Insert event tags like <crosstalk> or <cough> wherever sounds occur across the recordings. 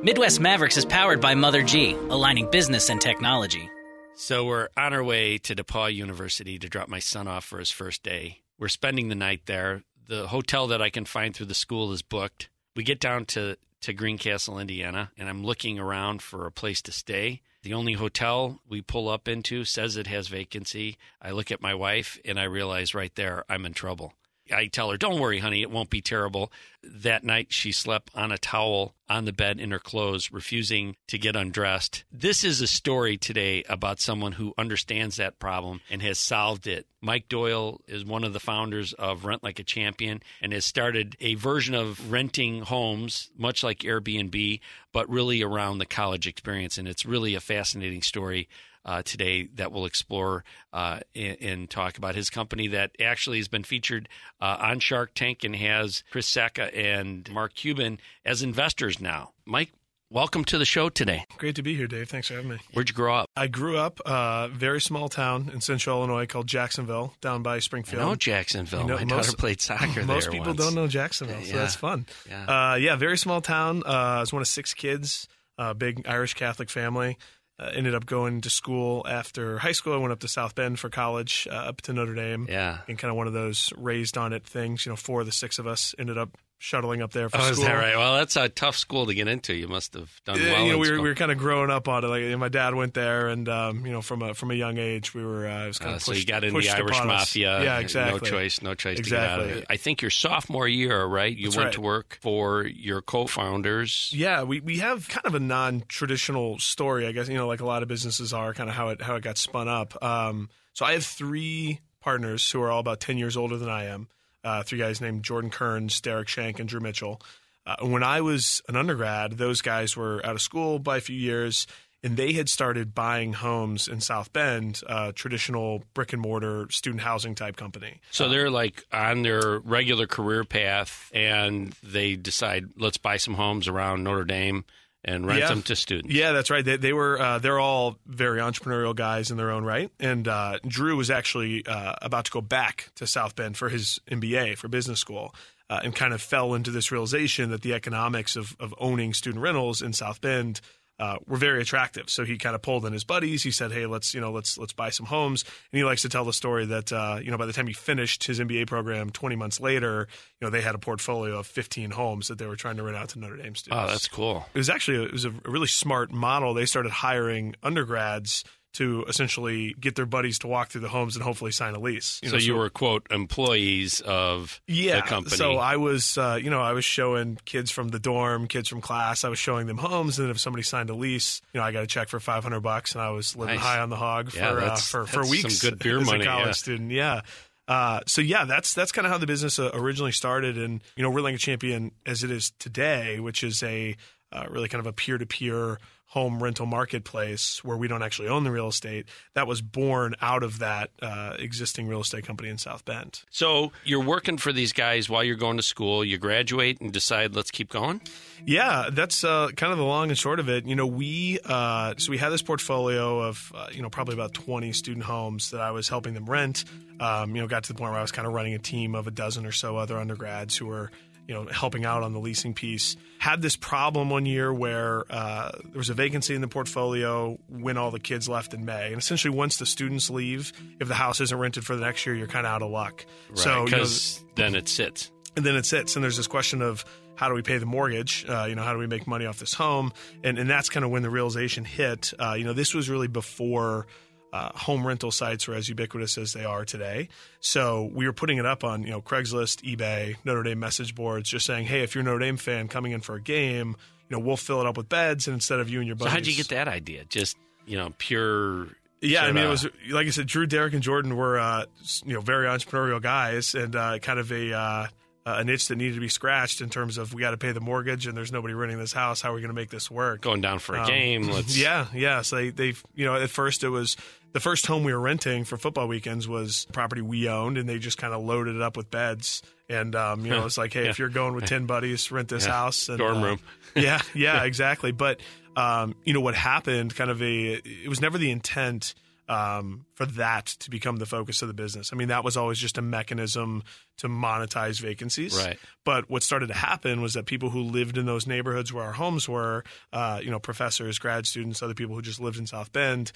Midwest Mavericks is powered by Mother G, aligning business and technology. So we're on our way to DePauw University to drop my son off for his first day. We're spending the night there. The hotel that I can find through the school is booked. We get down to, to Greencastle, Indiana, and I'm looking around for a place to stay. The only hotel we pull up into says it has vacancy. I look at my wife and I realize right there I'm in trouble. I tell her, "Don't worry, honey, it won't be terrible." That night, she slept on a towel on the bed in her clothes, refusing to get undressed. This is a story today about someone who understands that problem and has solved it. Mike Doyle is one of the founders of Rent Like a Champion and has started a version of renting homes, much like Airbnb, but really around the college experience. And it's really a fascinating story uh, today that we'll explore uh, and, and, talk about his company that actually has been featured uh, on Shark Tank and has Chris Sacca and Mark Cuban as investors now. Mike, welcome to the show today. Great to be here, Dave. Thanks for having me. Where'd you grow up? I grew up a uh, very small town in central Illinois called Jacksonville, down by Springfield. I know Jacksonville. My most, daughter played soccer there. Most people once. don't know Jacksonville, so yeah. that's fun. Yeah. Uh, yeah, very small town. Uh, I was one of six kids, big Irish Catholic family. Uh, ended up going to school after high school. I went up to South Bend for college, uh, up to Notre Dame. Yeah. And kind of one of those raised on it things. You know, four of the six of us ended up shuttling up there for oh, school. is that right? Well, that's a tough school to get into. You must have done well. you know, we were, we were kind of growing up on it. Like my dad went there, and um, you know, from a from a young age, we were. Uh, was kind uh, of so you got in the Irish mafia. Yeah, exactly. No choice, no choice exactly. to get out of it. I think your sophomore year, right? You That's went right. to work for your co-founders. Yeah, we, we have kind of a non-traditional story, I guess. You know, like a lot of businesses are, kind of how it how it got spun up. Um, so I have three partners who are all about ten years older than I am. Uh, three guys named Jordan Kearns, Derek Shank, and Drew Mitchell. Uh, when I was an undergrad, those guys were out of school by a few years, and they had started buying homes in South Bend, uh, traditional brick and mortar student housing type company. So they're like on their regular career path, and they decide let's buy some homes around Notre Dame and rent Yeah. them to students. Yeah, that's right. They, they were uh, they're all very entrepreneurial guys in their own right. And uh, Drew was actually uh, about to go back to South Bend for his MBA for business school, uh, and kind of fell into this realization that the economics of of owning student rentals in South Bend. Uh, were very attractive, so he kind of pulled in his buddies. He said, "Hey, let's you know let's let's buy some homes." And he likes to tell the story that uh, you know by the time he finished his MBA program, twenty months later, you know they had a portfolio of fifteen homes that they were trying to rent out to Notre Dame students. Oh, that's cool. It was actually a, it was a really smart model. They started hiring undergrads to essentially get their buddies to walk through the homes and hopefully sign a lease. You so you were quote employees of yeah. the company. So I was, uh, you know, I was showing kids from the dorm, kids from class. I was showing them homes, and then if somebody signed a lease, you know, I got a check for five hundred bucks, and I was living Nice. high on the hog Yeah, for uh, for for weeks. some good beer <laughs> as money, a college yeah. student. Yeah. Uh, so yeah, that's that's kind of how the business uh, originally started, and you know, we're like a champion as it is today, which is a uh, really kind of a peer to peer home rental marketplace where we don't actually own the real estate. That was born out of that uh, existing real estate company in South Bend. So you're working for these guys while you're going to school. You graduate and decide, let's keep going. Yeah, that's uh, kind of the long and short of it. You know, we uh, so we had this portfolio of uh, you know probably about twenty student homes that I was helping them rent. Um, you know, got to the point where I was kind of running a team of a dozen or so other undergrads who were you know helping out on the leasing piece. Had this problem one year where uh, there was a vacancy in the portfolio when all the kids left in May, and essentially once the students leave, if the house isn't rented for the next year, you're kind of out of luck. so you know, because then it sits. and then it sits and there's this question of how do we pay the mortgage uh, you know how do we make money off this home and, and that's kind of when the realization hit uh, you know this was really before uh, home rental sites were as ubiquitous as they are today so we were putting it up on you know craigslist ebay notre dame message boards just saying hey if you're a notre dame fan coming in for a game you know we'll fill it up with beds and instead of you and your So buddies how'd you get that idea? Just you know, pure. yeah, I mean, it was like I said. Drew, Derek, and Jordan were uh, you know very entrepreneurial guys, and uh, kind of a uh, a niche that needed to be scratched in terms of we got to pay the mortgage, and there's nobody renting this house. How are we going to make this work? going down for a Um, game. <laughs> Let's Yeah, yeah. So they they you know at first it was the first home we were renting for football weekends was property we owned, and they just kind of loaded it up with beds. And um, you know, it's like, hey, <laughs> if you're going with ten buddies, rent this Yeah. house. And, Dorm uh, room. <laughs> yeah, yeah, exactly. But um, you know what happened? Kind of a. It was never the intent um, for that to become the focus of the business. I mean, that was always just a mechanism to monetize vacancies. Right. But what started to happen was that people who lived in those neighborhoods where our homes were, uh, you know, professors, grad students, other people who just lived in South Bend,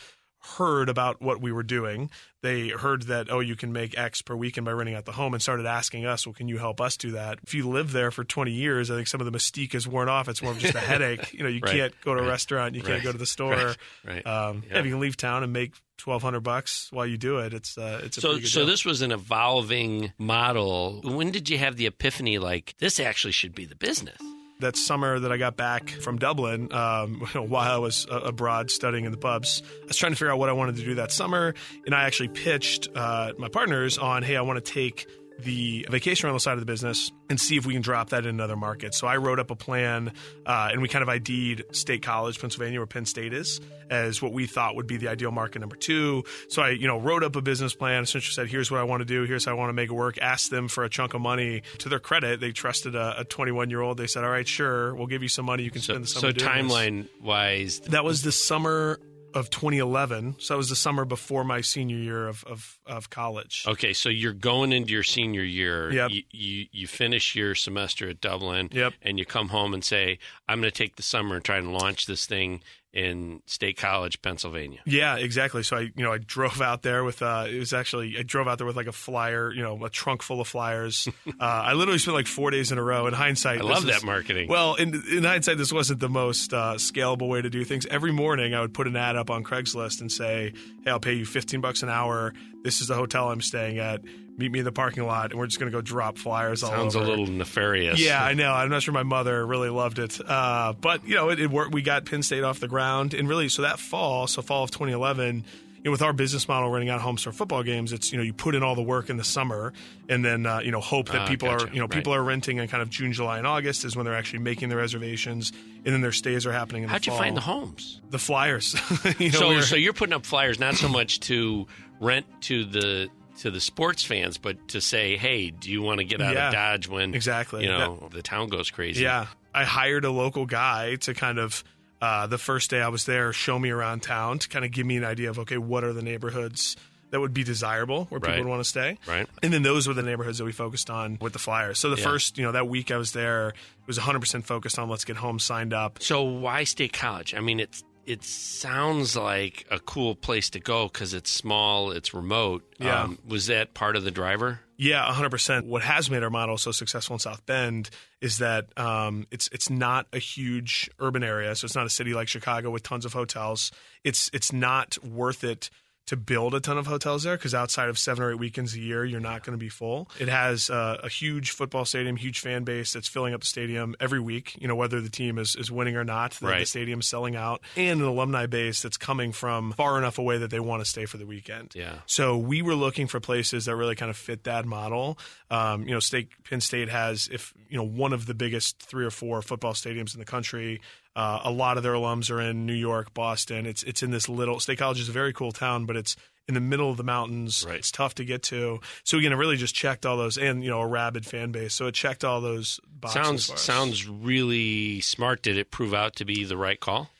heard about what we were doing. They heard that, oh, you can make X per weekend by renting out the home and started asking us, well, can you help us do that? If you live there for 20 years, I think some of the mystique is worn off. It's more of just a <laughs> headache. You know, you Right. can't go to a Right. restaurant, you can't go to the store. Right. Right. Um, Yeah. if you can leave town and make 1200 bucks while you do it, it's, uh, it's a So, so deal. this was an evolving model. When did you have the epiphany? Like this actually should be the business. That summer that I got back from Dublin, um, <laughs> while I was uh, abroad studying in the pubs, I was trying to figure out what I wanted to do that summer, and I actually pitched uh, my partners on, hey, I want to take the vacation rental side of the business and see if we can drop that in another market. So I wrote up a plan, uh, and we kind of ID'd State College, Pennsylvania, where Penn State is, as what we thought would be the ideal market number two. So I, you know, wrote up a business plan. Essentially said, here's what I want to do. Here's how I want to make it work. Asked them for a chunk of money. To their credit, they trusted a 21 year old. They said, all right, sure, we'll give you some money. You can So, spend the so summer. this." timeline wise, That was the summer of 2011. So that was the summer before my senior year of of, of college. okay. So you're going into your senior year. Yep. You, you you finish your semester at Dublin. Yep. And you come home and say, I'm going to take the summer and try and launch this thing in State College, Pennsylvania. Yeah, exactly. So I, you know, I drove out there with. Uh, it was actually I drove out there with like a flyer, you know, a trunk full of flyers. <laughs> uh, I literally spent like four days in a row. In hindsight, I love is- that marketing. Well, in, in hindsight, this wasn't the most uh, scalable way to do things. Every morning, I would put an ad up on Craigslist and say, "Hey, I'll pay you fifteen bucks an hour. This is the hotel I'm staying at. Meet me in the parking lot, and we're just going to go drop flyers all over. Sounds a little nefarious. Yeah, I know. I'm not sure my mother really loved it, uh, but you know, it, it worked. We got Penn State off the ground, and really, so that fall, so fall of 2011. You know, with our business model, renting out homes for football games, it's you know you put in all the work in the summer, and then uh, you know hope that Ah, people gotcha. are you know Right. people are renting in kind of June, July, and August is when they're actually making the reservations, and then their stays are happening. In How'd the fall. How'd you find the homes? The flyers. <laughs> you know, so so you're putting up flyers not so much to rent to the to the sports fans, but to say, hey, do you want to get out Yeah, of Dodge when exactly. you know the town goes crazy? Yeah, I hired a local guy to kind of uh, the first day I was there show me around town to kind of give me an idea of okay, what are the neighborhoods that would be desirable where people Right. would want to stay. Right. And then those were the neighborhoods that we focused on with the flyers. So the Yeah. first, you know, that week I was there, it was 100% focused on let's get homes signed up. So why State College? I mean, it's it sounds like a cool place to go because it's small, it's remote. Um, Yeah. was that part of the driver? Yeah, 100%. What has made our model so successful in South Bend is that um, it's it's not a huge urban area, so it's not a city like Chicago with tons of hotels. It's it's not worth it to build a ton of hotels there because outside of seven or eight weekends a year, you're not going to be full. It has uh, a huge football stadium, huge fan base that's filling up the stadium every week. You know whether the team is, is winning or not, the, the Right. stadium's selling out, and an alumni base that's coming from far enough away that they want to stay for the weekend. Yeah. So we were looking for places that really kind of fit that model. Um, you know, State Penn State has if you know one of the biggest three or four football stadiums in the country. Uh, a lot of their alums are in New York, Boston. It's it's in this little State College is a very cool town, but it's in the middle of the mountains. Right. It's tough to get to. So again, it really just checked all those, and you know, a rabid fan base. So it checked all those boxes. Sounds sounds really smart. Did it prove out to be the right call?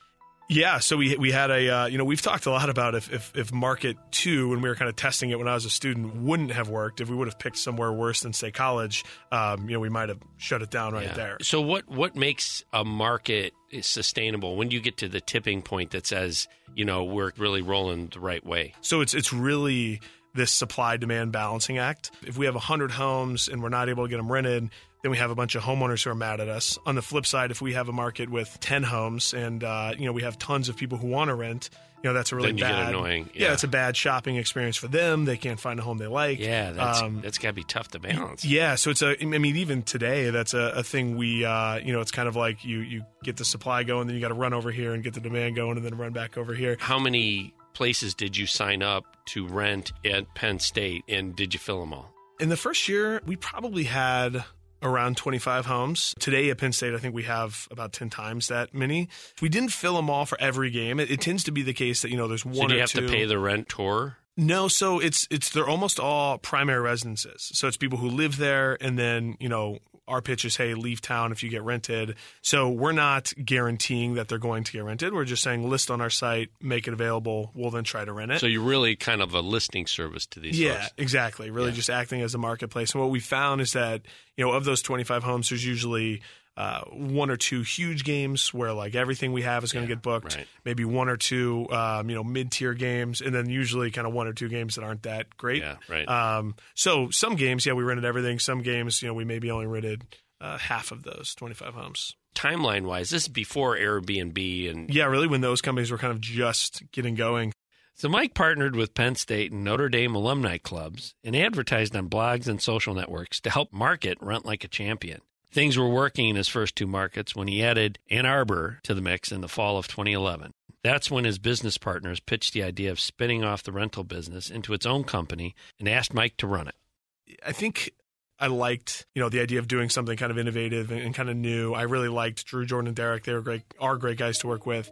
Yeah, so we we had a uh, you know we've talked a lot about if, if if market two when we were kind of testing it when I was a student wouldn't have worked if we would have picked somewhere worse than State College um, you know we might have shut it down right Yeah. there. So what what makes a market sustainable when you get to the tipping point that says you know we're really rolling the right way? So it's it's really this supply demand balancing act. If we have 100 homes and we're not able to get them rented, then we have a bunch of homeowners who are mad at us. On the flip side, if we have a market with 10 homes and uh, you know we have tons of people who want to rent, you know that's a really Then you get bad annoying. Yeah. Yeah. it's a bad shopping experience for them. They can't find a home they like. Yeah, that's Um, that's got to be tough to balance. Yeah, so it's a. I mean, even today, that's a, a thing we. Uh, you know, it's kind of like you you get the supply going, then you got to run over here and get the demand going, and then run back over here. How many places did you sign up to rent at Penn State, and did you fill them all? In the first year, we probably had around 25 homes. Today at Penn State, I think we have about 10 times that many. We didn't fill them all for every game. It, it tends to be the case that you know there's one So do you have two. to pay the rent tour? No, so it's it's they're almost all primary residences. So it's people who live there, and then you know our pitch is, hey, leave town if you get rented. So we're not guaranteeing that they're going to get rented. We're just saying list on our site, make it available. We'll then try to rent it. So you're really kind of a listing service to these yeah, folks. exactly. Really Yeah. just acting as a marketplace. And what we found is that, you know, of those 25 homes, there's usually uh, one or two huge games where like everything we have is going to Yeah, get booked. right. Maybe one or two, um, you know, mid tier games, and then usually kind of one or two games that aren't that great. Yeah, right. Um, so some games, yeah, we rented everything. Some games, you know, we maybe only rented uh, half of those 25 homes. Timeline wise, this is before Airbnb and Yeah, really, when those companies were kind of just getting going. So Mike partnered with Penn State and Notre Dame alumni clubs and advertised on blogs and social networks to help market Rent Like a Champion. Things were working in his first two markets when he added Ann Arbor to the mix in the fall of 2011. That's when his business partners pitched the idea of spinning off the rental business into its own company and asked Mike to run it. I think I liked, you know, the idea of doing something kind of innovative and, and kind of new. I really liked Drew, Jordan, and Derek. They were great, are great guys to work with.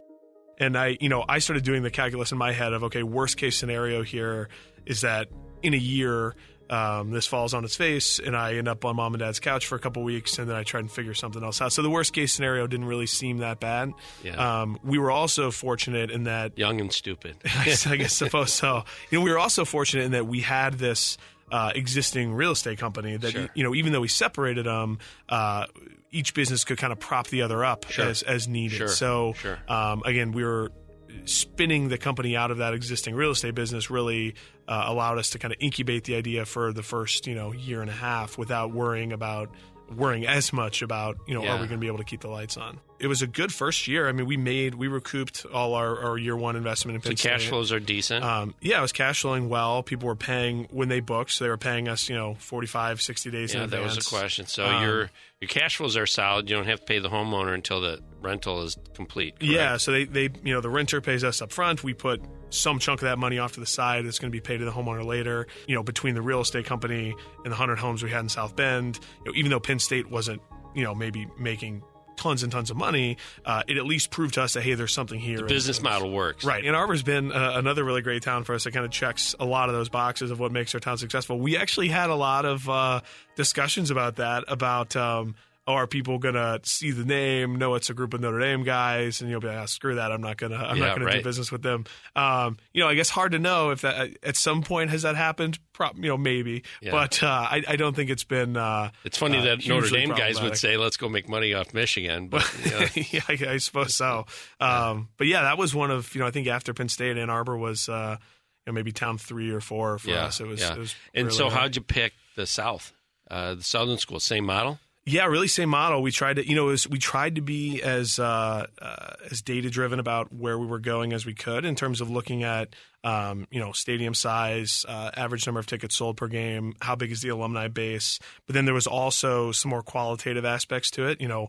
And I, you know, I started doing the calculus in my head of okay, worst case scenario here is that in a year um, this falls on its face and I end up on mom and dad's couch for a couple weeks and then I try and figure something else out. So the worst case scenario didn't really seem that bad. Yeah. Um, we were also fortunate in that <laughs> Young and stupid. <laughs> I guess, I guess suppose <laughs> so. You know, we were also fortunate in that we had this uh, existing real estate company that Sure. you know, even though we separated them, uh, each business could kind of prop the other up Sure. as as needed. Sure. So. Um, again, we were spinning the company out of that existing real estate business really uh, allowed us to kind of incubate the idea for the first you know year and a half without worrying about worrying as much about you know Yeah. are we going to be able to keep the lights on it was a good first year i mean we made we recouped all our, our year one investment in The Penn cash flows are decent. Um, yeah, it was cash flowing well. People were paying when they booked, so they were paying us, you know, 45, 60 days yeah, in advance that was a question. So Um, your your cash flows are solid. You don't have to pay the homeowner until the rental is complete. correct? Yeah, so they, they, you know, the renter pays us up front. We put some chunk of that money off to the side that's going to be paid to the homeowner later. You know, between the real estate company and the 100 homes we had in South Bend, you know, even though Penn State wasn't, you know, maybe making tons and tons of money, uh, it at least proved to us that, hey, there's something here. The business model works. Right. Ann Arbor's been uh, another really great town for us that kind of checks a lot of those boxes of what makes our town successful. We actually had a lot of uh, discussions about that, about. Um, Oh, are people gonna see the name, know it's a group of Notre Dame guys, and you'll be like, ah, "Screw that! I'm not gonna, I'm Yeah, not gonna do business with them." Um, you know, I guess hard to know if that at some point has that happened. Pro- you know, maybe, Yeah. but uh, I, I don't think it's been. Uh, It's funny uh, that Notre Dame guys would say, "Let's go make money off Michigan," but <laughs> you know, yeah, I, I suppose so. <laughs> Um, but yeah, that was one of you know I think after Penn State, Ann Arbor was uh, you know maybe town three or four for yeah, us. It was, it was and really so, hard. how'd you pick the South, uh, the Southern school? Same model. Yeah, really same model. We tried to, you know, was, we tried to be as uh, uh, as data driven about where we were going as we could in terms of looking at, um, you know, stadium size, uh, average number of tickets sold per game, how big is the alumni base. But then there was also some more qualitative aspects to it. You know,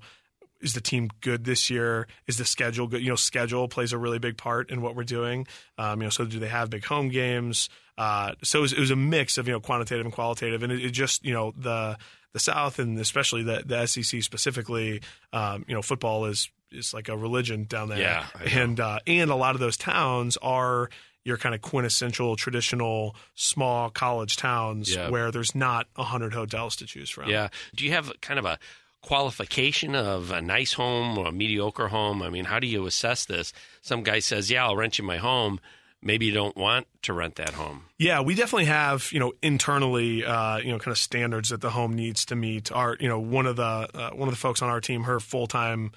is the team good this year? Is the schedule good? You know, schedule plays a really big part in what we're doing. Um, you know, so do they have big home games? Uh, so it was, it was a mix of you know quantitative and qualitative, and it, it just you know the the South and especially the the SEC specifically, um, you know, football is is like a religion down there. Yeah, and uh, and a lot of those towns are your kind of quintessential traditional small college towns Yeah. where there's not a hundred hotels to choose from. Yeah. Do you have kind of a qualification of a nice home or a mediocre home? I mean, how do you assess this? Some guy says, "Yeah, I'll rent you my home." Maybe you don't want to rent that home. Yeah, we definitely have you know internally uh, you know kind of standards that the home needs to meet. Our you know one of the uh, one of the folks on our team, her full time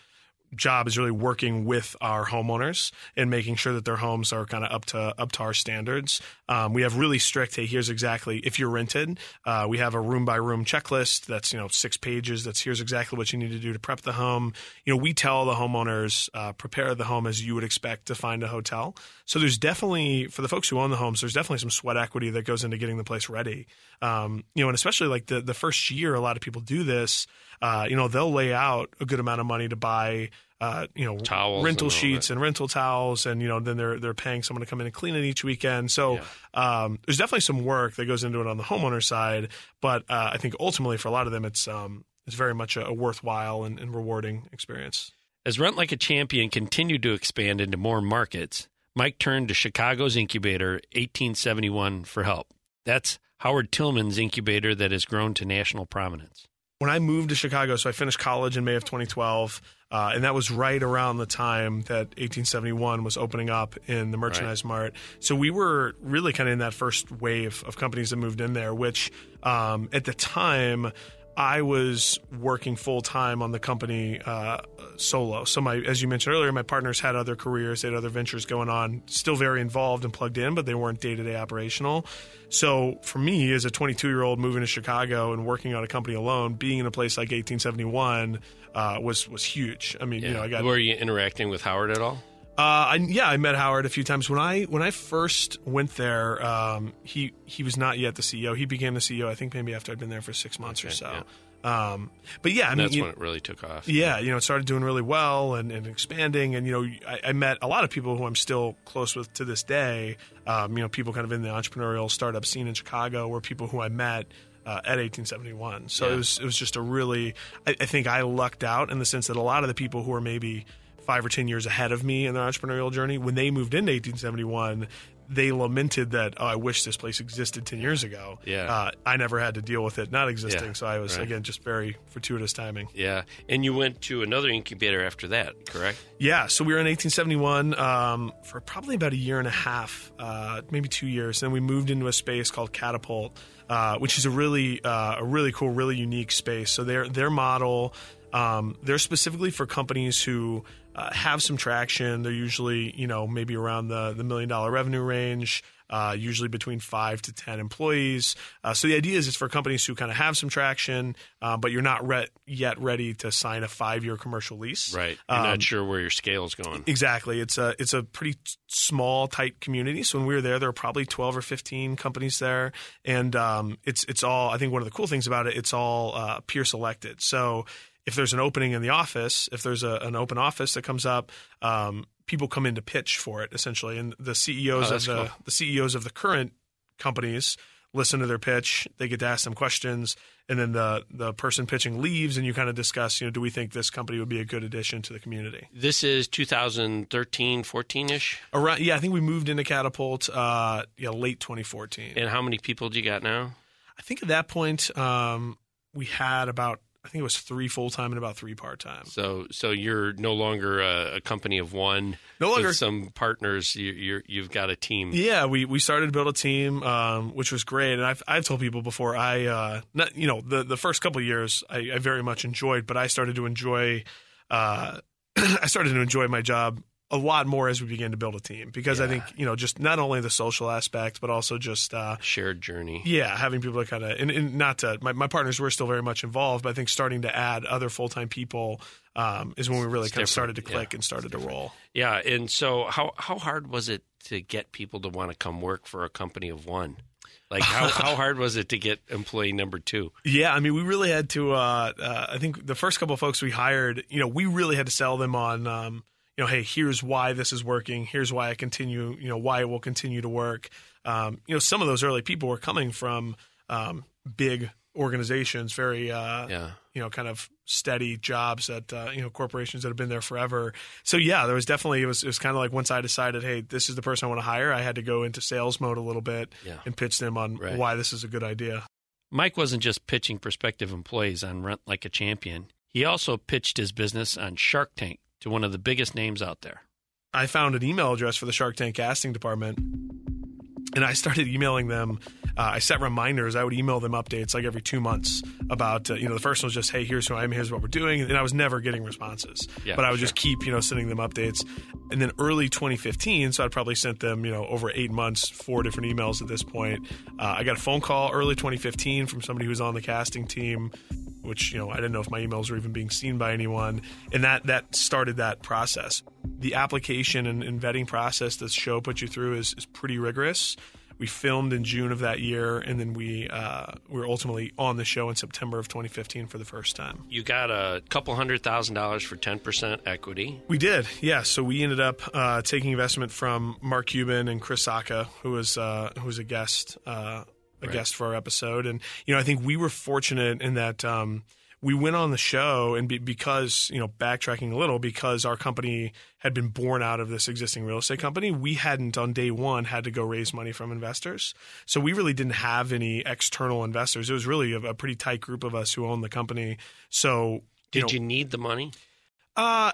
job is really working with our homeowners and making sure that their homes are kind of up to up to our standards. Um, we have really strict. Hey, here's exactly if you're rented. Uh, we have a room by room checklist that's you know six pages. That's here's exactly what you need to do to prep the home. You know, we tell the homeowners uh, prepare the home as you would expect to find a hotel. So there's definitely for the folks who own the homes, there's definitely some sweat equity that goes into getting the place ready. Um, you know, and especially like the the first year, a lot of people do this. Uh, you know, they'll lay out a good amount of money to buy uh, you know, Towels rental and sheets and rental towels, and you know, then they're they're paying someone to come in and clean it each weekend. So um, there's definitely some work that goes into it on the homeowner side, but uh, I think ultimately for a lot of them, it's um, it's very much a, a worthwhile and, and rewarding experience. As Rent Like a Champion continued to expand into more markets, Mike turned to Chicago's incubator, 1871, for help. That's Howard Tullman's incubator that has grown to national prominence. When I moved to Chicago, so I finished college in May of 2012, uh, and that was right around the time that 1871 was opening up in the merchandise right. mart. So we were really kind of in that first wave of companies that moved in there, which um, at the time I was working full time on the company uh, solo. So my, as you mentioned earlier, my partners had other careers, they had other ventures going on. Still very involved and plugged in, but they weren't day to day operational. So for me, as a 22 year old moving to Chicago and working on a company alone, being in a place like 1871 uh, was was huge. I mean, yeah. you know, I got. Were you interacting with Howard at all? Uh, I, yeah, I met Howard a few times when I when I first went there. Um, he he was not yet the CEO. He became the CEO. I think maybe after I'd been there for six months okay, or so. Yeah. Um, but yeah, I mean, that's you, when it really took off. Yeah, you know, it started doing really well and, and expanding. And you know, I, I, met a lot of people who I'm still close with to this day. Um, you know, people kind of in the entrepreneurial startup scene in Chicago were people who I met. Uh, at 1871, so yeah. it was it was just a really. I, I think I lucked out in the sense that a lot of the people who are maybe five or ten years ahead of me in their entrepreneurial journey. When they moved into 1871, they lamented that oh, I wish this place existed ten years ago. Yeah, uh, I never had to deal with it not existing, yeah, so I was right. again just very fortuitous timing. Yeah, and you went to another incubator after that, correct? Yeah, so we were in 1871 um, for probably about a year and a half, uh, maybe two years. Then we moved into a space called Catapult, uh, which is a really uh, a really cool, really unique space. So their their model. Um, they're specifically for companies who uh, have some traction. They're usually, you know, maybe around the, the million dollar revenue range, uh, usually between five to 10 employees. Uh, so the idea is it's for companies who kind of have some traction, uh, but you're not re- yet ready to sign a five year commercial lease. Right. You're um, not sure where your scale is going. Exactly. It's a, it's a pretty small, tight community. So when we were there, there were probably 12 or 15 companies there. And um, it's, it's all, I think one of the cool things about it, it's all uh, peer selected. So if there's an opening in the office, if there's a, an open office that comes up, um, people come in to pitch for it essentially, and the CEOs oh, of the cool. the CEOs of the current companies listen to their pitch. They get to ask them questions, and then the the person pitching leaves, and you kind of discuss, you know, do we think this company would be a good addition to the community? This is 2013, 14 ish. Around, yeah, I think we moved into Catapult, uh, yeah, late 2014. And how many people do you got now? I think at that point um, we had about I think it was three full time and about three part time. So, so you're no longer a, a, company of one. No longer some partners. You, you have got a team. Yeah, we, we started to build a team, um, which was great. And I've I've told people before. I uh, not you know the the first couple years I, I, very much enjoyed, but I started to enjoy. Uh, <clears throat> I started to enjoy my job a lot more as we begin to build a team because yeah. I think you know just not only the social aspect but also just uh, shared journey. Yeah, having people to kind of and, and, not to my, my partners were still very much involved, but I think starting to add other full time people um, is when we really it's kind different. of started to click yeah. and started to roll. Yeah, and so how how hard was it to get people to want to come work for a company of one? Like how, <laughs> how hard was it to get employee number two? Yeah, I mean, we really had to. Uh, uh, I think the first couple of folks we hired, you know, we really had to sell them on. Um, you know, hey, here's why this is working. Here's why I continue, you know, why it will continue to work. Um, you know, some of those early people were coming from um, big organizations, very, uh, yeah. you know, kind of steady jobs at, uh, you know, corporations that have been there forever. So yeah, there was definitely, it was, it was kind of like once I decided, hey, this is the person I want to hire, I had to go into sales mode a little bit yeah. and pitch them on right. why this is a good idea. Mike wasn't just pitching prospective employees on Rent Like a Champion. He also pitched his business on Shark Tank to one of the biggest names out there. I found an email address for the Shark Tank casting department and I started emailing them. Uh, I set reminders. I would email them updates like every two months about, uh, you know, the first one was just, hey, here's who I am, here's what we're doing. And I was never getting responses. Yeah, but I would sure. just keep, you know, sending them updates. And then early 2015, so I'd probably sent them, you know, over eight months, four different emails at this point. Uh, I got a phone call early 2015 from somebody who was on the casting team which you know I didn't know if my emails were even being seen by anyone, and that that started that process. The application and, and vetting process this show put you through is, is pretty rigorous. We filmed in June of that year, and then we uh, we were ultimately on the show in September of 2015 for the first time. You got a couple hundred thousand dollars for 10 percent equity. We did, yeah. So we ended up uh, taking investment from Mark Cuban and Chris Sacca, who was uh, who was a guest uh, a right. guest for our episode. And, you know, I think we were fortunate in that um, we went on the show and be, because you know backtracking a little because our company had been born out of this existing real estate company we hadn't on day one had to go raise money from investors so we really didn't have any external investors it was really a, a pretty tight group of us who owned the company so Did know, you need the money? uh,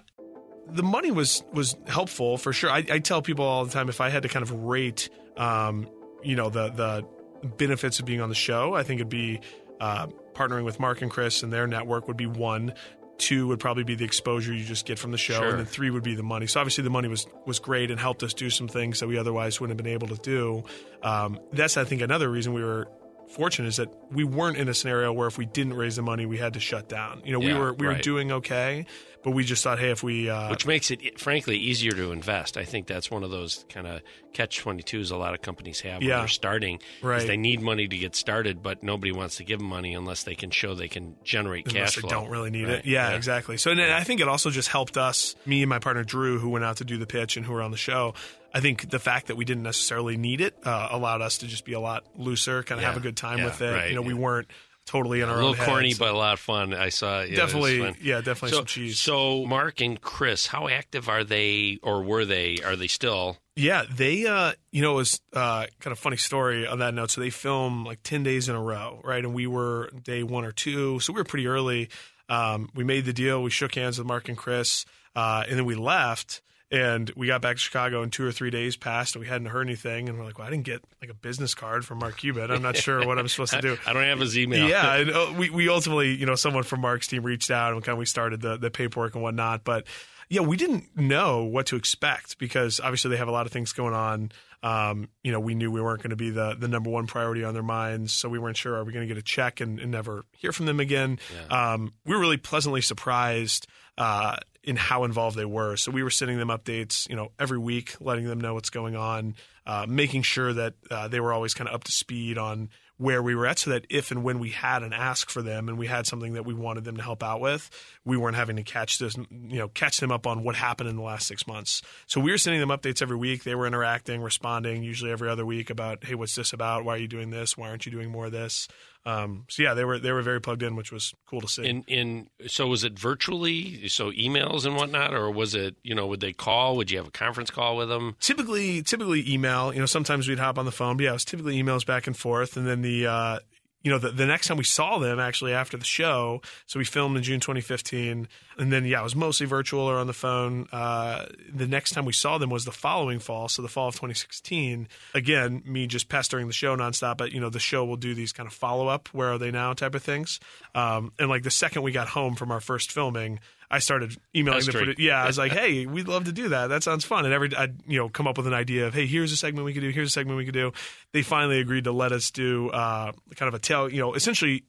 the money was was helpful for sure. I, I tell people all the time if I had to kind of rate, um, you know, the the benefits of being on the show, I think it'd be uh, partnering with Mark and Chris and their network would be one. Two would probably be the exposure you just get from the show, Sure. and then three would be the money. So obviously the money was was great and helped us do some things that we otherwise wouldn't have been able to do. Um, that's I think another reason we were fortunate is that we weren't in a scenario where if we didn't raise the money we had to shut down. You know, we were we were doing okay, but we just thought, hey, if we uh, which makes it frankly easier to invest. I think that's one of those kind of catch twenty twos a lot of companies have when Yeah. they're starting. Right. they need money to get started, but nobody wants to give them money unless they can show they can generate unless cash they flow. don't really need Right. it. Yeah, exactly. So and I think it also just helped us, me and my partner Drew, who went out to do the pitch and who were on the show. I think the fact that we didn't necessarily need it uh, allowed us to just be a lot looser, kind of have a good time yeah, with it. right, you know, we weren't totally in our own. A little corny, heads. but a lot of fun. I saw. Yeah, it definitely, yeah, definitely So, some cheese. so Mark and Chris, how active are they, or were they? Are they still? Yeah, they, uh, you know, it was uh, kind of funny story on that note. So they film like 10 days in a row, right? And we were day one or two. So we were pretty early. Um, we made the deal. We shook hands with Mark and Chris, uh, and then we left. And we got back to Chicago, and two or three days passed, and we hadn't heard anything. And we're like, "Well, I didn't get like a business card from Mark Cuban. I'm not sure what I'm supposed to do." <laughs> I don't have his email. Yeah, <laughs> and uh, we we ultimately, you know, someone from Mark's team reached out and kind of we started the the paperwork and whatnot. But yeah, we didn't know what to expect because obviously they have a lot of things going on. Um, you know, we knew we weren't going to be the the number one priority on their minds, so we weren't sure are we going to get a check and, and never hear from them again. Um, we were really pleasantly surprised. Uh, in how involved they were, so we were sending them updates, you know, every week, letting them know what's going on, uh, making sure that uh, they were always kind of up to speed on where we were at so that if and when we had an ask for them and we had something that we wanted them to help out with, we weren't having to catch this, you know, catch them up on what happened in the last six months. So we were sending them updates every week. They were interacting, responding, usually every other week about, hey, what's this about? Why are you doing this? Why aren't you doing more of this? Um, so yeah, they were they were very plugged in, which was cool to see. In in so was it virtually? So emails and whatnot, or was it? You know, would they call? Would you have a conference call with them? typically typically email you know sometimes we'd hop on the phone but yeah it was typically emails back and forth and then the uh you know the, the next time we saw them actually after the show so we filmed in june 2015 and then yeah it was mostly virtual or on the phone. Uh the next time we saw them was the following fall so the fall of 2016 again me just pestering the show nonstop but you know the show will do these kind of follow-up where are they now type of things. Um and like the second we got home from our first filming I started emailing the Pestering. yeah, I was like, <laughs> "Hey, we'd love to do that. That sounds fun." And every I'd you know come up with an idea of, "Hey, here's a segment we could do. Here's a segment we could do." They finally agreed to let us do uh, kind of a tell, you know, essentially,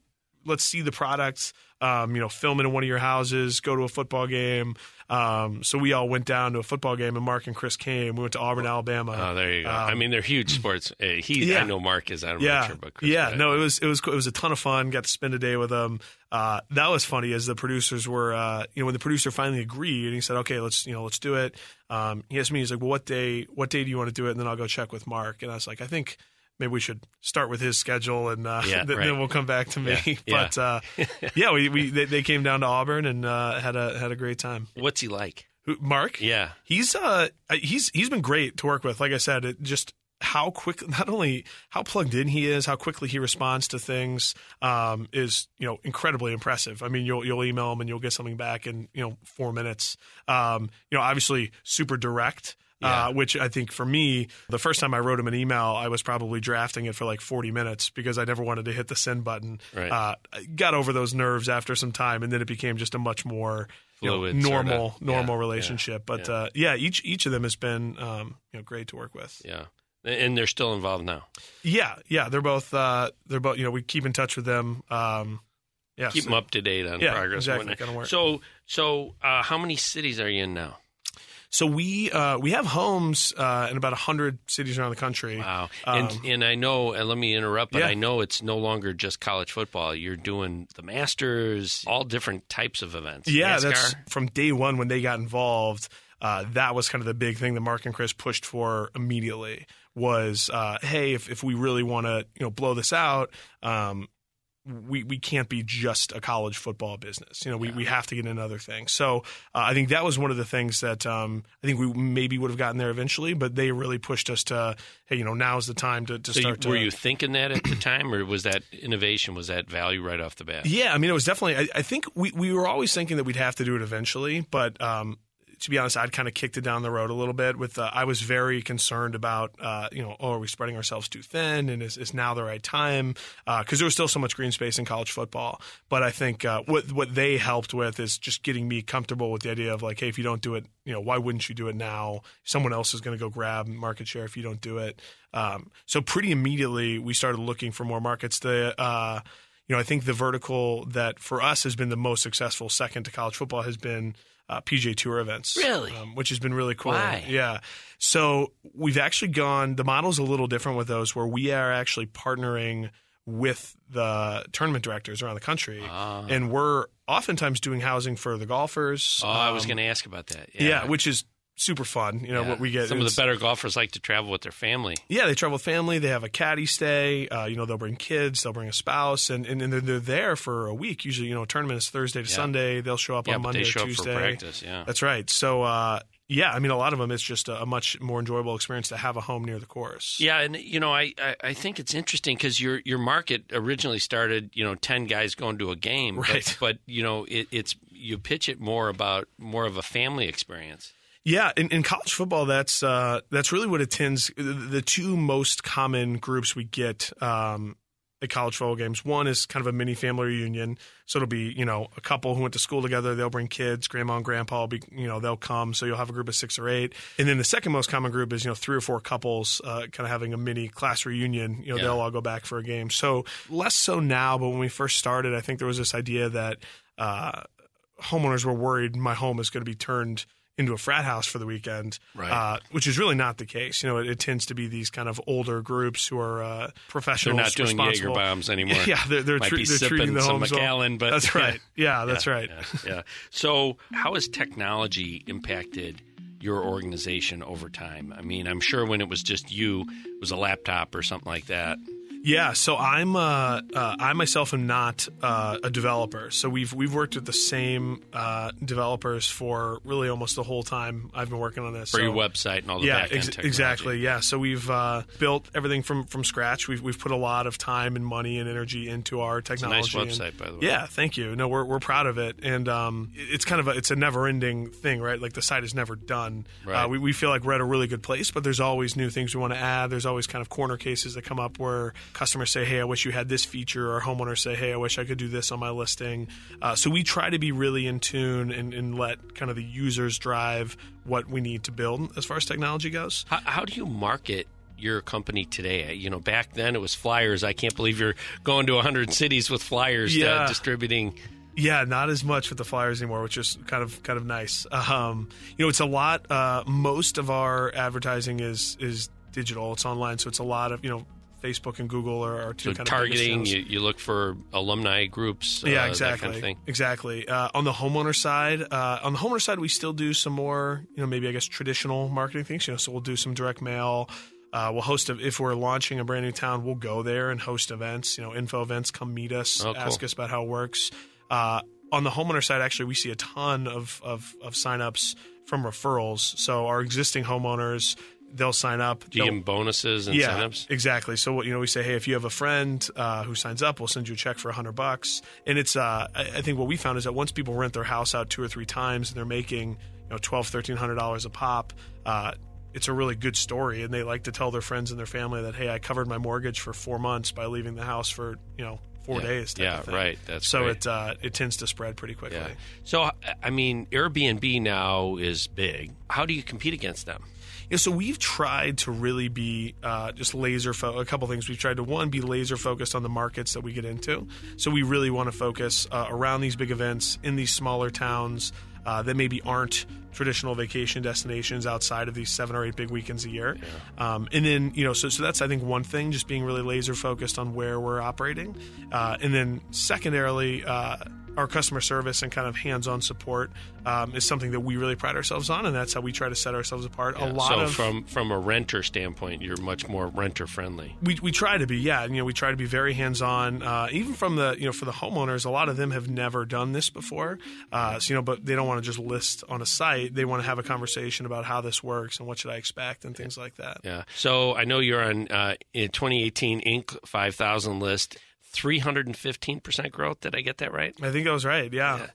let's see the products. Um, you know, film in one of your houses, go to a football game. Um, so we all went down to a football game, and Mark and Chris came. We went to Auburn, Alabama. Oh, there you go. I Um, mean, they're huge sports. Uh, he, yeah. I know Mark is. I'm yeah, not sure, but Chris, yeah, but- no, it was it was cool. it was a ton of fun. Got to spend a day with them. Uh, that was funny as the producers were, uh, you know, when the producer finally agreed and he said, "Okay, let's you know let's do it." Um, he asked me, he's like, "Well, what day? What day do you want to do it?" And then I'll go check with Mark. And I was like, "I think." Maybe we should start with his schedule, and uh, Yeah, <laughs> then, right. then we'll come back to me. Yeah, <laughs> yeah. But uh, <laughs> yeah, we, we they, they came down to Auburn and uh, had a had a great time. What's he like? Who, Mark, Yeah. he's uh he's he's been great to work with. Like I said, it just how quick not only how plugged in he is, how quickly he responds to things um, is you know incredibly impressive. I mean, you'll you'll email him and you'll get something back in you know four minutes. Um, you know, obviously super direct. Yeah. Uh, which I think for me, the first time I wrote him an email, I was probably drafting it for like 40 minutes because I never wanted to hit the send button. Right. Uh, got over those nerves after some time, and then it became just a much more you know, normal, sorta. normal Yeah, relationship. But yeah. Uh, yeah, each each of them has been um, you know great to work with. Yeah. And they're still involved now. Yeah, yeah, they're both uh, they're both you know we keep in touch with them. Um, yeah, Keep so- them up to date on progress. exactly. whatnot. Gotta work. So, so uh, how many cities are you in now? So we uh, we have homes uh, in about hundred cities around the country. Wow. Um, and and I know, and let me interrupt, but Yeah. I know it's no longer just college football. You're doing the Masters, all different types of events. Yeah, NASCAR? that's from day one when they got involved. Uh, that was kind of the big thing that Mark and Chris pushed for immediately was, uh, hey, if, if we really want to, you know, blow this out, um, we, we can't be just a college football business. You know, we, we have to get into other things. So uh, I think that was one of the things that um, I think we maybe would have gotten there eventually, but they really pushed us to, hey, you know, now's the time to, to So you, start. were to, you thinking that at the time, or was that innovation? Was that value right off the bat? Yeah, I mean, it was definitely. I, I think we, we were always thinking that we'd have to do it eventually, but um, to be honest, I'd kind of kicked it down the road a little bit. With uh, I was very concerned about, uh, you know, oh, are we spreading ourselves too thin, and is, is now the right time? Because there was still so much green space in college football. But I think uh, what what they helped with is just getting me comfortable with the idea of like, hey, if you don't do it, you know, why wouldn't you do it now? Someone else is going to go grab market share if you don't do it. Um, so pretty immediately, we started looking for more markets. The uh, you know, I think the vertical that for us has been the most successful, second to college football, has been uh, PGA Tour events. Really? Um, which has been really cool. Why? Yeah. So we've actually gone, the model's a little different with those where we are actually partnering with the tournament directors around the country. Ah. And we're oftentimes doing housing for the golfers. Oh, I was Um, going to ask about that. Yeah. Yeah, which is super fun. You know, Yeah. what we get. Some of the better golfers like to travel with their family. yeah, they travel with family. They have a caddy stay. Uh, you know, they'll bring kids. They'll bring a spouse, and and, and they're, they're there for a week. Usually, you know, a tournament is Thursday to Yeah. Sunday. They'll show up Yeah, on Monday or up Tuesday. for practice. Yeah. That's right. So, uh, yeah, I mean, a lot of them, it's just a, a much more enjoyable experience to have a home near the course. Yeah, and you know, I, I, I think it's interesting because your your market originally started, you know, ten guys going to a game, but- Right. But, you know, it, it's you pitch it more about more of a family experience. Yeah, in, in college football, that's uh, that's really what it tends. The, the two most common groups we get um, at college football games. One is kind of a mini family reunion, so it'll be you know a couple who went to school together. They'll bring kids, grandma and grandpa. Will be you know they'll come, so you'll have a group of six or eight. And then the second most common group is you know three or four couples, uh, kind of having a mini class reunion. You know Yeah. they'll all go back for a game. So less so now, but when we first started, I think there was this idea that. Uh, homeowners were worried my home is going to be turned into a frat house for the weekend, Right. uh, which is really not the case. You know, it, it tends to be these kind of older groups who are uh, They're not doing Jaeger bombs <laughs> anymore. Yeah, they're they're, Might tre- be they're treating the some homes. Macallan, but that's right. <laughs> Yeah, that's right. Yeah, yeah. So, how has technology impacted your organization over time? I mean, I'm sure when it was just you, it was a laptop or something like that. Yeah, so I'm uh, uh, I myself am not uh, a developer. So we've we've worked with the same uh, developers for really almost the whole time I've been working on this. For so, your website and all the yeah, ex- exactly. Yeah, so we've uh, built everything from from scratch. We've we've put a lot of time and money and energy into our technology. nice and- website, by the way. Yeah, thank you. No, we're we're proud of it, and um, it's kind of a, it's a never ending thing, right? Like the site is never done. Right. Uh, we we feel like we're at a really good place, but there's always new things we want to add. There's always kind of corner cases that come up where customers say, "Hey, I wish you had this feature," or homeowners say, "Hey, I wish I could do this on my listing." Uh, so we try to be really in tune and, and let kind of the users drive what we need to build as far as technology goes. How, how do you market your company today? You know, back then it was flyers. I can't believe you're going to 100 cities with flyers Yeah. uh, distributing. Yeah, not as much with the flyers anymore, which is kind of kind of nice. Um, you know, it's a lot. Uh, most of our advertising is is digital. It's online, so it's a lot of you know Facebook and Google are our two So kind of targeting, you, you look for alumni groups. yeah, uh, exactly, kind of exactly. Uh, on the homeowner side, uh, on the homeowner side, we still do some more, you know, maybe I guess traditional marketing things. You know, so we'll do some direct mail. Uh, we'll host a, if we're launching a brand new town, we'll go there and host events. You know, info events. Come meet us, Oh, cool. ask us about how it works. Uh, on the homeowner side, actually, we see a ton of of, of signups from referrals. So our existing homeowners, they'll sign up. Do you give them bonuses and yeah, incentives? exactly. So what you know, we say, hey, if you have a friend uh, who signs up, we'll send you a check for a hundred bucks. And it's, uh, I, I think what we found is that once people rent their house out two or three times and they're making, you know, twelve, thirteen hundred dollars a pop. Uh, it's a really good story, and they like to tell their friends and their family that, hey, I covered my mortgage for four months by leaving the house for you know four Yeah. days. Yeah, right. That's so great. it uh, it tends to spread pretty quickly. Yeah. So, I mean, Airbnb now is big. How do you compete against them? Yeah, so we've tried to really be uh, just laser fo- a couple things. We've tried to one be laser focused on the markets that we get into. So we really want to focus uh, around these big events in these smaller towns uh, that maybe aren't traditional vacation destinations outside of these seven or eight big weekends a year. Um, and then you know, so so that's I think one thing, just being really laser focused on where we're operating. Uh, and then secondarily. Uh, our customer service and kind of hands-on support um, is something that we really pride ourselves on, and that's how we try to set ourselves apart. Yeah, a lot so of from from a renter standpoint, you're much more renter friendly. we, we try to be, yeah. You know, we try to be very hands on. Uh, even from the you know for the homeowners, a lot of them have never done this before. Uh, so you know, but they don't want to just list on a site. They want to have a conversation about how this works and what should I expect and things like that. Yeah. So I know you're on uh, in 2018 Inc. 5000 list. 315% growth. Did I get that right? I think I was right. Yeah.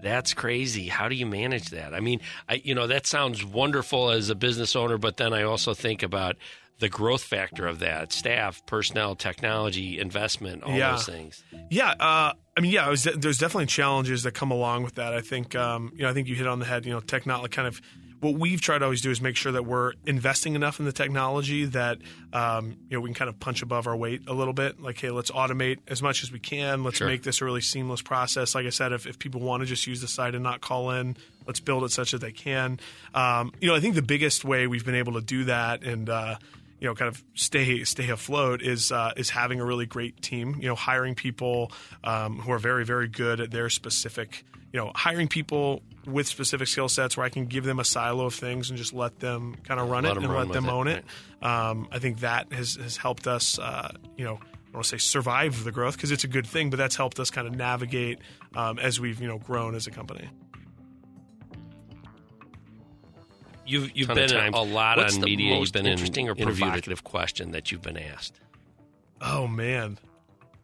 That's crazy. How do you manage that? I mean, I you know that sounds wonderful as a business owner, but then I also think about the growth factor of that: staff, personnel, technology, investment, all Yeah. those things. Yeah, uh, I mean, yeah, was, there's definitely challenges that come along with that. I think, um, you know, I think you hit on the head. You know, technology kind of what we've tried to always do is make sure that we're investing enough in the technology that um, you know we can kind of punch above our weight a little bit. Like, hey, let's automate as much as we can. Let's Sure. make this a really seamless process. Like I said, if, if people want to just use the site and not call in, let's build it such that they can. Um, you know, I think the biggest way we've been able to do that and uh, you know, kind of stay stay afloat is uh, is having a really great team. You know, hiring people um, who are very very good at their specific. You know, hiring people with specific skill sets where I can give them a silo of things and just let them kind of run Let it and run let them it, own it. Um, I think that has has helped us. Uh, you know. I don't want to say survive the growth because it's a good thing, but that's helped us kind of navigate um, as we've you know grown as a company. You've you've been of times. a lot What's on the media. You've most been in interesting or provocative question that you've been asked? Oh man,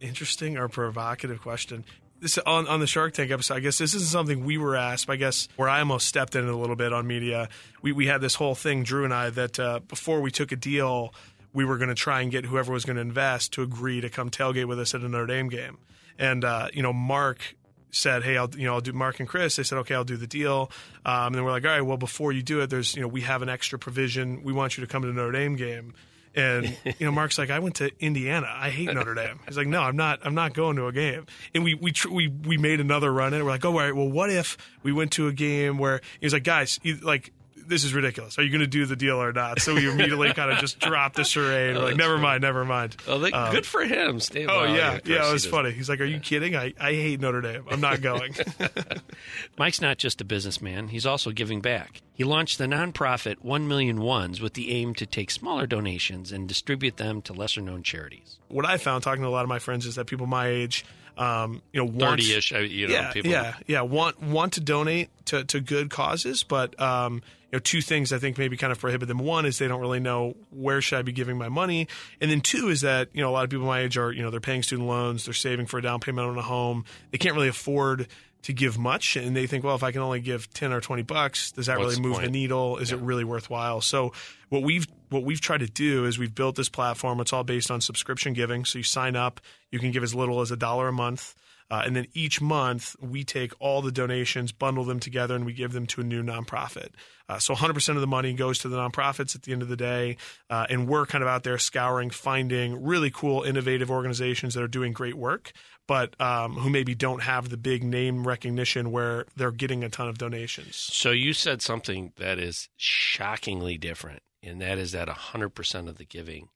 interesting or provocative question. This on on the Shark Tank episode. I guess this isn't something we were asked. I guess where I almost stepped in a little bit on media. We we had this whole thing, Drew and I, that uh, before we took a deal, we were going to try and get whoever was going to invest to agree to come tailgate with us at a Notre Dame game. And uh, you know, Mark said, "Hey, I'll you know I'll do Mark and Chris." They said, "Okay, I'll do the deal." Um, and then we're like, "All right, well, before you do it, there's you know we have an extra provision. We want you to come to the Notre Dame game." And <laughs> you know, Mark's like, "I went to Indiana. I hate Notre Dame." He's like, "No, I'm not. I'm not going to a game." And we we tr- we we made another run in. We're like, "Oh, all right. Well, what if we went to a game where he was like, guys, you, like." This is ridiculous. Are you going to do the deal or not? So we immediately kind of <laughs> just dropped the charade. We're like, never mind, never mind. Oh, they, Um, good for him. Stay Oh yeah, yeah, it was does. funny. He's like, "Are you kidding? I, I hate Notre Dame. I'm not going." <laughs> <laughs> Mike's not just a businessman, he's also giving back. He launched the nonprofit 1 Million Ones with the aim to take smaller donations and distribute them to lesser known charities. what I found talking to a lot of my friends is that people my age, um, you know, want 30 ish, you know, yeah, people. yeah, yeah, want want to donate to, to good causes, but um, you know, two things I think maybe kind of prohibit them. One is they don't really know where should I be giving my money, and then two is that you know a lot of people my age are you know they're paying student loans, they're saving for a down payment on a home, they can't really afford to give much, and they think, well, if I can only give ten or twenty bucks, does that What's really move the point? needle? Is it really worthwhile? So what we've what we've tried to do is we've built this platform. It's all based on subscription giving. So you sign up, you can give as little as a dollar a month. Uh, and then each month, we take all the donations, bundle them together, and we give them to a new nonprofit. Uh, so 100% of the money goes to the nonprofits at the end of the day. Uh, and we're kind of out there scouring, finding really cool, innovative organizations that are doing great work, but um, who maybe don't have the big name recognition where they're getting a ton of donations. So you said something that is shockingly different, and that is that 100% of the giving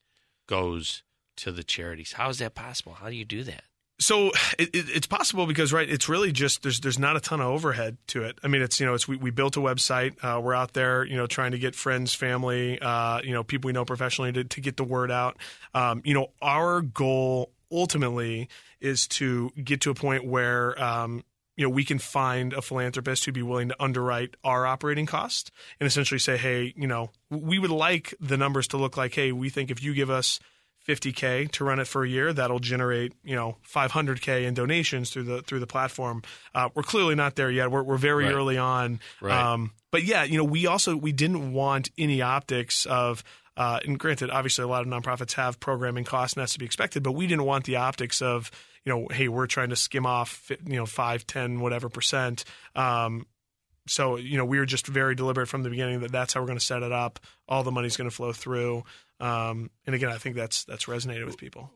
goes to the charities. How is that possible? How do you do that? So it, it, it's possible because right, it's really just there's there's not a ton of overhead to it. I mean, it's you know it's we, we built a website. Uh, we're out there, you know, trying to get friends, family, uh, you know, people we know professionally to, to get the word out. Um, you know, our goal ultimately is to get to a point where um, you know we can find a philanthropist who'd be willing to underwrite our operating cost and essentially say, hey, you know, we would like the numbers to look like, hey, we think if you give us 50k to run it for a year that'll generate you know 500k in donations through the through the platform uh, we're clearly not there yet we're, we're very Right. early on Right. um, but yeah you know we also we didn't want any optics of uh, and granted obviously a lot of nonprofits have programming costs and that's to be expected but we didn't want the optics of you know hey we're trying to skim off you know 5 10 whatever percent um, so you know we were just very deliberate from the beginning that that's how we're going to set it up all the money's going to flow through um, and again i think that's that's resonated with people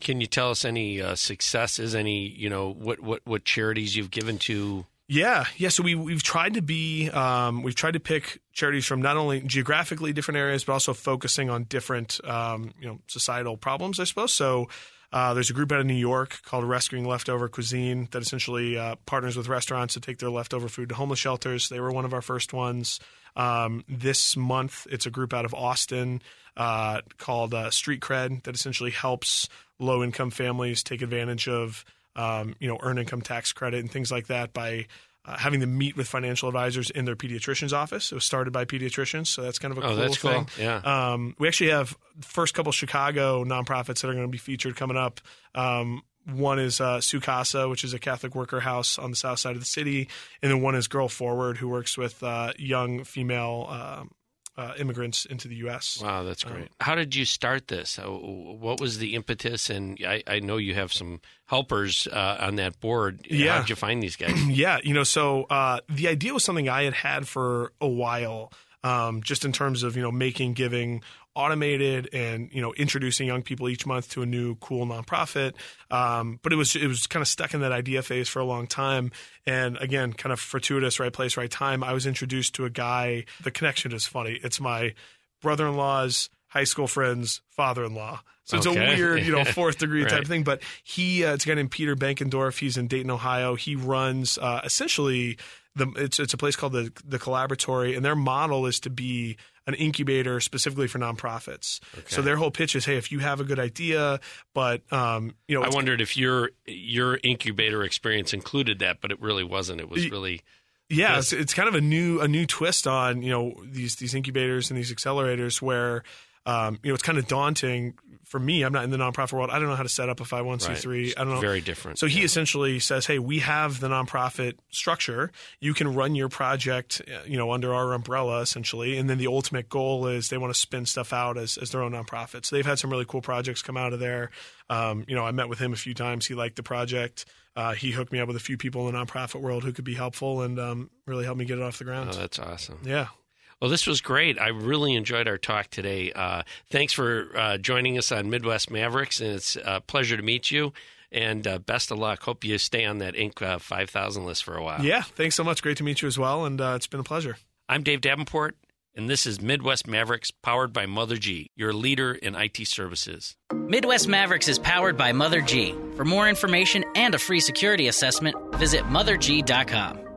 Can you tell us any uh, successes? Any you know what what what charities you've given to? yeah yeah so we, we've tried to be um, we've tried to pick charities from not only geographically different areas but also focusing on different um, you know societal problems i suppose so Uh, there's a group out of New York called Rescuing Leftover Cuisine that essentially uh, partners with restaurants to take their leftover food to homeless shelters. They were one of our first ones. Um, this month, it's a group out of Austin uh, called uh, Street Cred that essentially helps low income families take advantage of um, you know earned income tax credit and things like that by uh, having them meet with financial advisors in their pediatrician's office. It was started by pediatricians, so that's kind of a Oh, cool that's cool. thing. Yeah. Um, we actually have the first couple Chicago nonprofits that are going to be featured coming up. Um, one is uh, Su Casa, which is a Catholic worker house on the south side of the city, and then one is Girl Forward, who works with uh, young female um uh, immigrants into the U.S. Wow, that's Um, great. How did you start this? Uh, What was the impetus? And I, I know you have some helpers uh, on that board. Yeah. How did you find these guys? <clears throat> Yeah, you know, so uh, the idea was something I had had for a while, um, just in terms of you know making giving automated and you know introducing young people each month to a new cool nonprofit. Um, but it was it was kind of stuck in that idea phase for a long time, and again, kind of fortuitous, right place, right time. I was introduced to a guy. The connection is funny. It's my brother-in-law's high school friend's father-in-law. So it's Okay. a weird, you know, <laughs> fourth degree type Right. of thing. But he, uh, it's a guy named Peter Benkendorf. He's in Dayton, Ohio. He runs uh, essentially the it's it's a place called the the Collaboratory, and their model is to be an incubator specifically for nonprofits. So their whole pitch is, hey, if you have a good idea, but um, you know, I wondered if your your incubator experience included that, but it really wasn't. It was really Yeah, Yes. it's, it's kind of a new a new twist on you know these these incubators and these accelerators where um, you know it's kind of daunting for me. I'm not in the nonprofit world. I don't know how to set up a 501c3. I don't know. very different. So he Yeah. essentially says, "Hey, we have the nonprofit structure. You can run your project, you know, under our umbrella, essentially. And then the ultimate goal is they want to spin stuff out as, as their own nonprofit. So they've had some really cool projects come out of there. Um, you know, I met with him a few times. He liked the project. Uh, he hooked me up with a few people in the nonprofit world who could be helpful and um, really helped me get it off the ground. Oh, that's awesome. yeah. Well, this was great. I really enjoyed our talk today. Uh, thanks for uh, joining us on Midwest Mavericks, and it's a pleasure to meet you. And uh, best of luck. Hope you stay on that Inc. Uh, 5000 list for a while. Yeah. Thanks so much. Great to meet you as well. And uh, it's been a pleasure. I'm Dave Davenport, and this is Midwest Mavericks, powered by Mother G, your leader in IT services. Midwest Mavericks is powered by Mother G. For more information and a free security assessment, visit motherg.com.